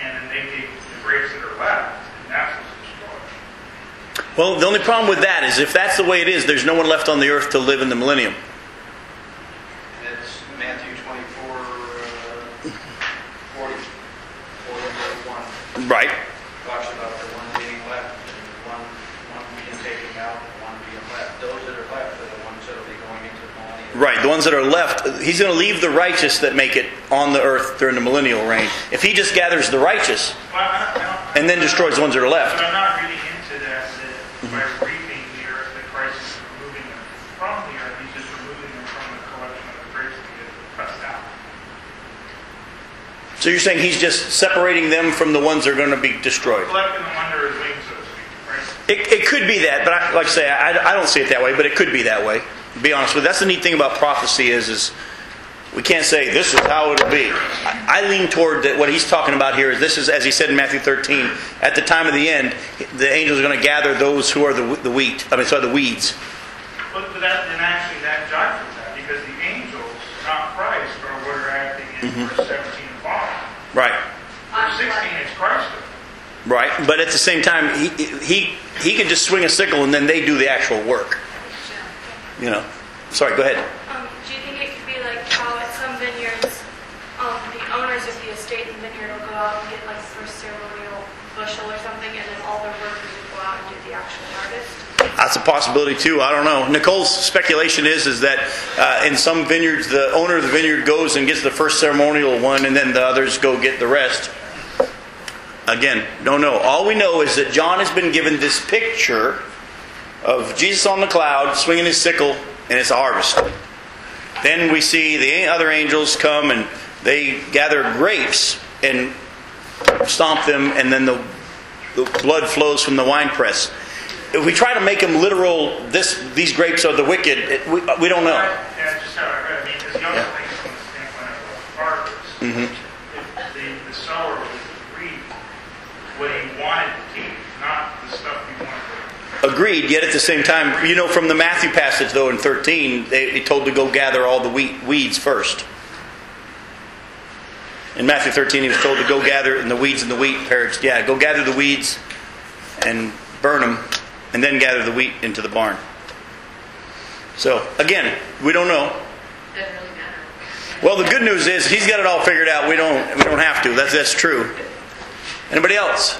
And then they take the grapes that are left, and that's what's destroyed. Well, the only problem with that is if that's the way it is, there's no one left on the earth to live in the millennium. It's Matthew 24, uh, 40, 41. Right. Talks about the one being left, and one, one being taken out, and one being left. Those that are left are the ones that will be going into the millennium. Right. The ones that are left, he's going to leave the righteous that make it on the earth during the millennial reign. If he just gathers the righteous Well, I don't- I don't- and then destroys the ones that are left. But I'm not reading into that, that by reaping the earth, that Christ is removing them from the earth, he's just removing them from the collection of the grapes that get pressed out. So you're saying he's just separating them from the ones that are going to be destroyed? Collecting them under his wings, so to speak, right? It, it could be that, but I, like I say, I, I don't see it that way. But it could be that way. To be honest with you, that's the neat thing about prophecy is, is we can't say this is how it'll be. I, I lean toward that. What he's talking about here is this is, as he said in Matthew 13, at the time of the end, the angels are going to gather those who are the, the wheat. I mean, sorry, the weeds. But, but that, and actually that jives with that, because the angels, not Christ, are what are acting in Mm-hmm. verse 17 and following. Right. Verse 16 is Christ. Right. But at the same time, he he he can just swing a sickle and then they do the actual work. You know. Sorry. Go ahead. Um, do you think it could be like how at some vineyards, um, the owners of the estate and vineyard will go out and get like the first ceremonial bushel or something, and then all their workers will go out and do the actual harvest? That's a possibility too. I don't know. Nicole's speculation is is that uh, in some vineyards, the owner of the vineyard goes and gets the first ceremonial one, and then the others go get the rest. Again, don't know. All we know is that John has been given this picture of Jesus on the cloud swinging his sickle, and it's a harvest. Then we see the other angels come and they gather grapes and stomp them, and then the, the blood flows from the winepress. If we try to make them literal, this these grapes are the wicked. It, we, we don't know. Yeah, just how I read, I mean, because the other thing from the standpoint of the harvest, Mm-hmm. if the, the sower was reap what he wanted to keep, not the stuff he wanted. Agreed. Yet at the same time, you know, from the Matthew passage though in thirteen, they, they told to go gather all the wheat, weeds first. In Matthew thirteen, he was told to go gather and the weeds and the wheat perished. Yeah, go gather the weeds and burn them, and then gather the wheat into the barn. So again, we don't know. Well, the good news is he's got it all figured out. We don't. We don't have to. That's that's true. Anybody else?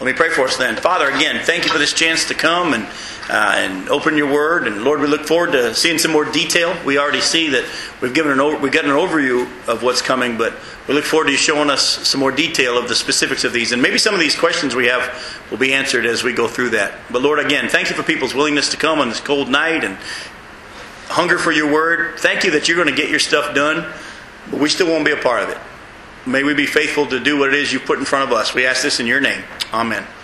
Let me pray for us then. Father, again, thank you for this chance to come and uh, and open your word. And Lord, we look forward to seeing some more detail. We already see that we've given an over, we've gotten an overview of what's coming, but we look forward to you showing us some more detail of the specifics of these. And maybe some of these questions we have will be answered as we go through that. But Lord, again, thank you for people's willingness to come on this cold night and hunger for your word. Thank you that you're going to get your stuff done, but we still won't be a part of it. May we be faithful to do what it is you put in front of us. We ask this in your name. Amen.